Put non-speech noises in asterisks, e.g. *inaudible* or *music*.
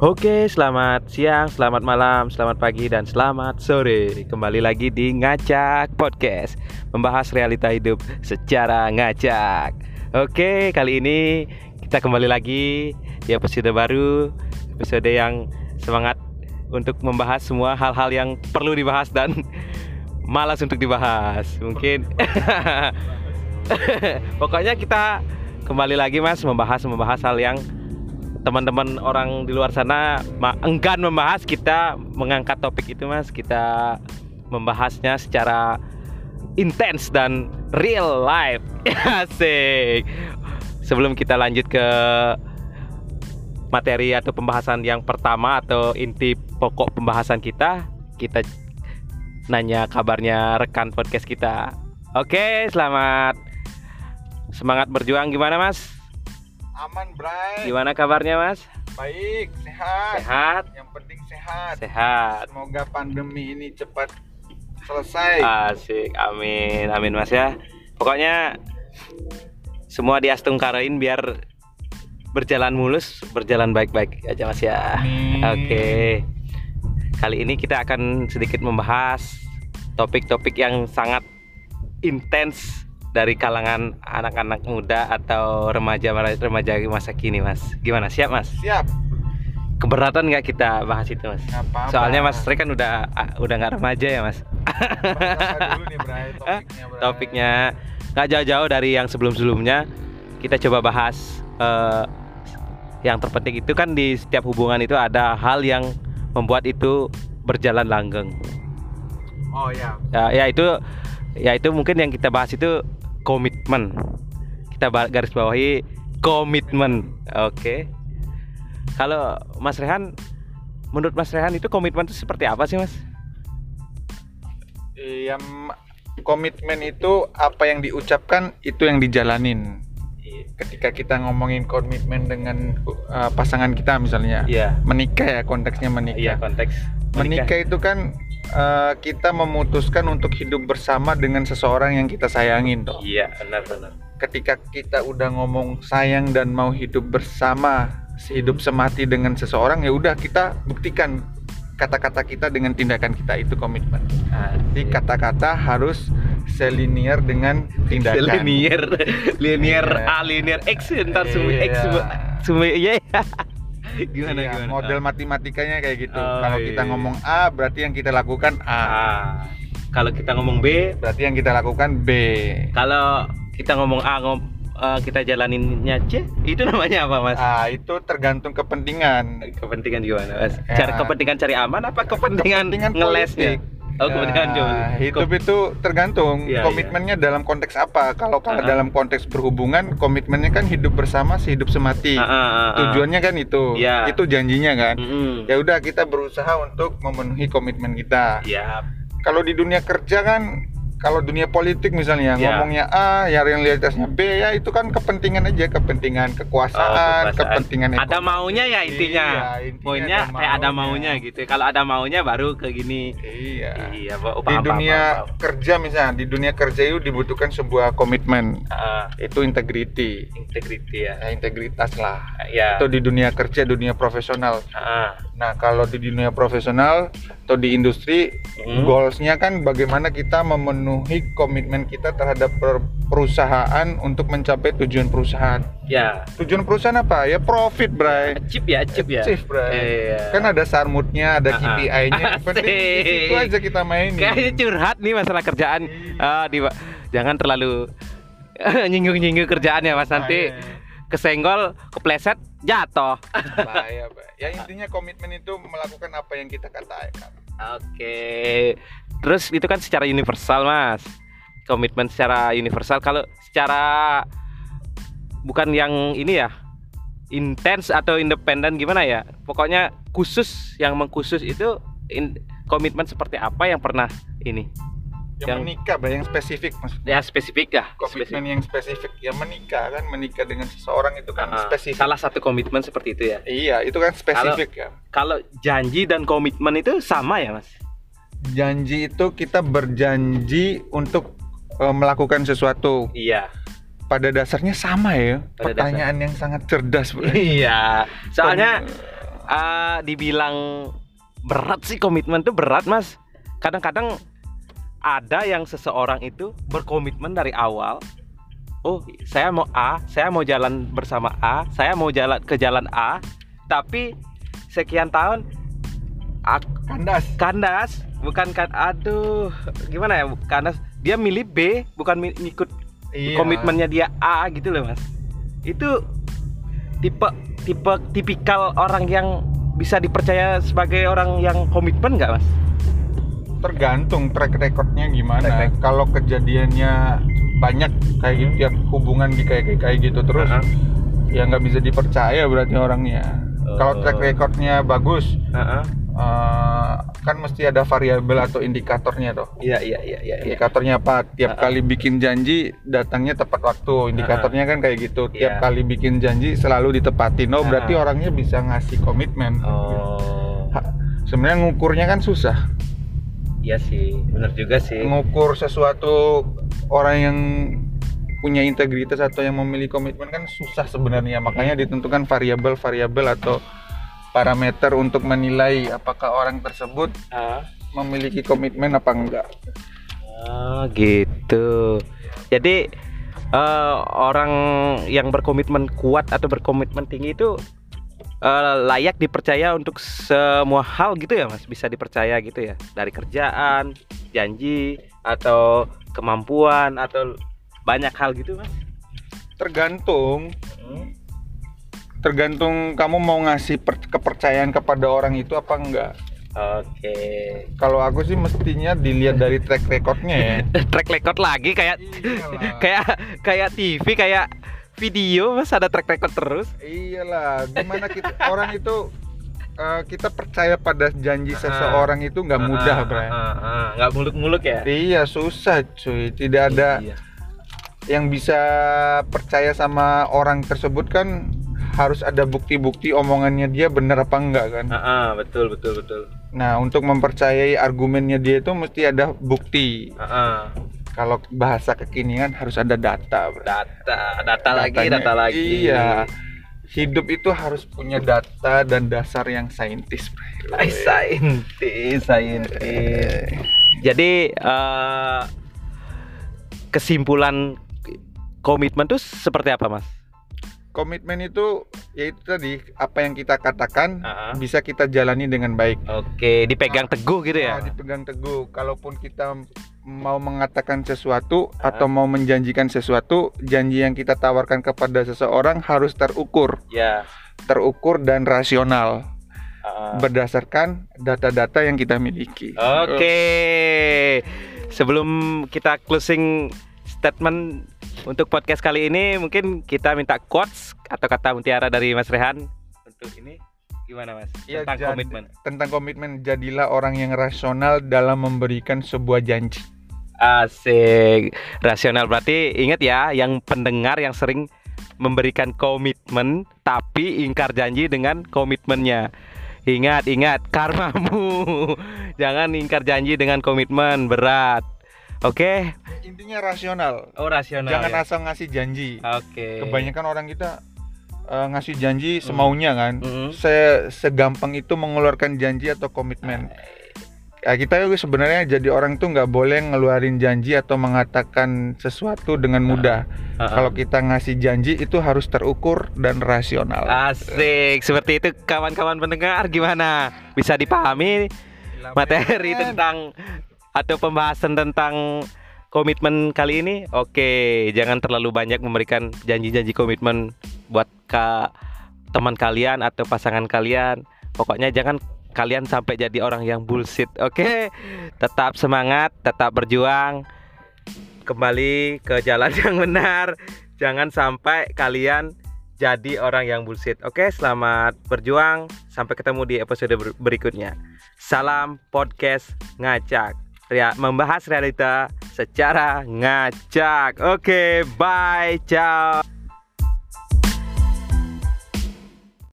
Oke, selamat siang, selamat malam, selamat pagi, dan selamat sore. Kembali lagi di Ngacak Podcast, membahas realita hidup secara ngacak. Oke, kali ini kita kembali lagi di episode baru, episode yang semangat untuk membahas semua hal-hal yang perlu dibahas dan *laughs* malas untuk dibahas. Mungkin *laughs* pokoknya kita kembali lagi Mas membahas membahas hal yang teman-teman orang di luar sana enggan membahas kita mengangkat topik itu mas. Kita membahasnya secara intens dan real life. *laughs* Asik. Sebelum kita lanjut ke materi atau pembahasan yang pertama atau inti pokok pembahasan kita kita nanya kabarnya rekan podcast kita. Oke selamat. Semangat berjuang. Gimana mas Aman, Bray. Gimana kabarnya, Mas? Baik, sehat. Sehat. Yang penting sehat. Sehat. Semoga pandemi ini cepat selesai. Asik, amin, amin, Mas ya. Pokoknya semua diastungkarain biar berjalan mulus, berjalan baik-baik aja, Mas ya. Amin. Oke. Kali ini kita akan sedikit membahas topik-topik yang sangat intens dari kalangan anak-anak muda atau remaja remaja masa kini mas? Gimana? Siap mas? Siap. Keberatan nggak kita bahas itu mas? Gak apa-apa. soalnya mas Sri kan udah ah, udah nggak remaja ya mas? Bahas apa dulu nih, Bray, *laughs* topiknya, Bray. topiknya. Nggak jauh-jauh dari yang sebelum-sebelumnya kita coba bahas eh, yang terpenting itu kan di setiap hubungan itu ada hal yang membuat itu berjalan langgeng. Oh ya. ya, ya itu ya itu mungkin yang kita bahas itu komitmen kita garis bawahi komitmen oke kalau Mas Rehan menurut Mas Rehan itu komitmen itu seperti apa sih Mas Yang komitmen itu apa yang diucapkan itu yang dijalanin. Ketika kita ngomongin komitmen dengan uh, pasangan kita misalnya, Iya. menikah ya konteksnya menikah. iya konteks Menikah itu kan uh, kita memutuskan untuk hidup bersama dengan seseorang yang kita sayangin toh. iya benar benar Ketika kita udah ngomong sayang dan mau hidup bersama, hidup semati dengan seseorang ya udah kita buktikan kata-kata kita dengan tindakan kita itu komitmen. Jadi kata-kata harus selinier dengan tindakan. linear *laughs* linear Iya. A linear X ntar semua X Iya. semua semua iya *laughs* gimana Iya, gimana model matematikanya kayak gitu. Oh, Kalau kita iya. ngomong A berarti yang kita lakukan A. Ah, kalau kita ngomong B Berarti yang kita lakukan B. Kalau kita ngomong A ngom, eh, kita jalaninnya C, itu *laughs* namanya apa, Mas? Ah, itu tergantung kepentingan. Kepentingan gimana, Mas? Ya. Cari kepentingan cari aman apa kepentingan, Kepentingan ngelesnya? politik. Oh, kepentingan Nah, hidup itu tergantung Iya, komitmennya dalam konteks apa. Kalau kalau Ah. dalam konteks berhubungan, komitmennya kan hidup bersama, sehidup semati. Ah, ah. Tujuannya kan itu. Iya. Itu janjinya kan. Mm-mm. Ya udah kita berusaha untuk memenuhi komitmen kita. Ya, Kalau di dunia kerja kan kalau dunia politik misalnya Iya. ngomongnya A, ya realitasnya B ya itu kan kepentingan aja, kepentingan kekuasaan, Oh, kekuasaan. kepentingan ada ekonomi. maunya ya intinya. Iya, intinya Poinnya ada kayak ada maunya. gitu. Kalau ada maunya baru ke gini. Iya. Iya, Pak. Di dunia kerja misalnya, di dunia kerja itu dibutuhkan sebuah komitmen, itu integrity. integrity ya. Ya, integritas lah. Ya. Itu di dunia kerja, dunia profesional. Ah. Nah, kalau di dunia profesional atau di industri, Hmm. goalsnya kan bagaimana kita memenuhi komitmen kita terhadap per- perusahaan untuk mencapai tujuan perusahaan. Ya. Tujuan perusahaan apa? Ya profit, Bray. Chip ya, chip ya. Achieve, Bray. Iya. Kan ada sarmutnya, ada Ah, ah. KPI-nya. *laughs* Asik. aja kita mainin. Kayaknya curhat nih masalah kerjaan. Iya. Ah, di, jangan terlalu *laughs* nyinggung-nyinggung kerjaan ya Mas nanti Bahaya. kesenggol, kepleset, jatuh. bahaya. Ya intinya komitmen itu melakukan apa yang kita katakan. Oke. Terus itu kan secara universal, Mas. Komitmen secara universal kalau secara bukan yang ini ya intens atau independen gimana ya pokoknya khusus yang mengkhusus itu in- komitmen seperti apa yang pernah ini Yang, Yang- menikah, Bray, yang spesifik maksudnya. ya spesifik ya Komitmen spesifik. yang spesifik ya menikah kan menikah dengan seseorang itu kan Ah, spesifik. salah satu komitmen seperti itu ya Iya, itu kan spesifik ya. kalau janji dan komitmen itu sama ya mas Janji itu kita berjanji untuk eh, melakukan sesuatu. iya Pada dasarnya sama ya. Pada Pertanyaan yang sangat cerdas, iya soalnya ah, dibilang berat sih komitmen tuh berat mas kadang-kadang ada yang seseorang itu berkomitmen dari awal oh saya mau A saya mau jalan bersama A saya mau jalan ke jalan A. Tapi sekian tahun ak- kandas. kandas bukan kan aduh gimana ya kandas. Dia milih B bukan ngikut Iya. komitmennya dia A gitu loh mas. Itu tipe tipe tipikal orang yang bisa dipercaya sebagai orang yang komitmen nggak mas tergantung track recordnya gimana Track record. kalau kejadiannya banyak kayak gitu tiap hubungan di kayak kayak gitu terus Heeh. ya nggak bisa dipercaya berarti orangnya kalau Oh. track recordnya bagus Heeh. eh, kan mesti ada variabel atau indikatornya tuh iya iya iya iya iya. indikatornya apa tiap Heeh. kali bikin janji datangnya tepat waktu indikatornya kan kayak gitu tiap Iya. kali bikin janji selalu ditepatin oh berarti Heeh. orangnya bisa ngasih komitmen oh sebenarnya ngukurnya kan susah iya sih benar juga sih ngukur sesuatu orang yang punya integritas atau yang memiliki komitmen kan susah sebenarnya makanya ditentukan variabel-variabel atau parameter untuk menilai apakah orang tersebut Ah. memiliki komitmen apa enggak Ah, gitu. Jadi eh, orang yang berkomitmen kuat atau berkomitmen tinggi itu eh, layak dipercaya untuk semua hal gitu ya, Mas? Bisa dipercaya gitu ya, dari kerjaan, janji atau kemampuan atau banyak hal gitu, Mas. tergantung Hmm. tergantung kamu mau ngasih per- kepercayaan kepada orang itu apa enggak Oke. kalau aku sih mestinya dilihat dari track recordnya ya *laughs* track record lagi kayak Iyalah. *laughs* kayak kayak TV, kayak video, Mas ada track record terus. iyalah gimana kita orang itu eh, kita percaya pada janji seseorang itu nggak mudah Ah, Bray. ah, ah, ah. nggak muluk-muluk ya. Iya susah cuy, tidak ada Iya. yang bisa percaya sama orang tersebut kan harus ada bukti-bukti omongannya dia benar apa enggak kan. Ah, betul betul betul. Nah untuk mempercayai argumennya dia itu mesti ada bukti. Ah. Kalau bahasa kekinian harus ada data. Bro. Data, data lagi, Datanya- data lagi. Iya. Hidup itu harus punya data dan dasar yang saintis. Bro. Saintis, saintis. Jadi eh, kesimpulan komitmen tuh seperti apa, Mas? Komitmen itu yaitu tadi apa yang kita katakan Ah, ah. bisa kita jalani dengan baik. Oke, dipegang teguh gitu ya. Ah, dipegang teguh. Kalaupun kita mau mengatakan sesuatu Ah. atau mau menjanjikan sesuatu, janji yang kita tawarkan kepada seseorang harus terukur, Ya. terukur dan rasional Ah. berdasarkan data-data yang kita miliki. Oke. Sebelum kita closing statement untuk podcast kali ini, mungkin kita minta quotes atau kata mutiara dari Mas Rehan untuk ini gimana Mas? Ya, Tentang jad- komitmen. Tentang komitmen, jadilah orang yang rasional dalam memberikan sebuah janji. Asik. Rasional berarti ingat ya yang pendengar yang sering memberikan komitmen tapi ingkar janji dengan komitmennya. Ingat, ingat karmamu. *laughs* Jangan ingkar janji dengan komitmen berat. Oke? Intinya rasional. Oh, rasional. Jangan ya? asal ngasih janji. Oke. Kebanyakan orang kita eh, ngasih janji semaunya kan. Mm-mm. Se segampang itu mengeluarkan janji atau komitmen. Ya, kita sebenarnya jadi orang tuh nggak boleh ngeluarin janji atau mengatakan sesuatu dengan mudah. Ah, ah. Kalau kita ngasih janji itu harus terukur dan rasional. Asik. Seperti itu kawan-kawan pendengar gimana? Bisa dipahami materi tentang atau pembahasan tentang komitmen kali ini? Oke jangan terlalu banyak memberikan janji-janji komitmen buat ke teman kalian atau pasangan kalian. Pokoknya jangan kalian sampai jadi orang yang bullshit oke? Tetap semangat tetap berjuang. Kembali ke jalan *laughs* yang benar. Jangan sampai kalian jadi orang yang bullshit oke? Selamat berjuang. Sampai ketemu di episode ber- berikutnya. Salam podcast ngacak. Membahas realita secara ngacak. Oke, bye, ciao.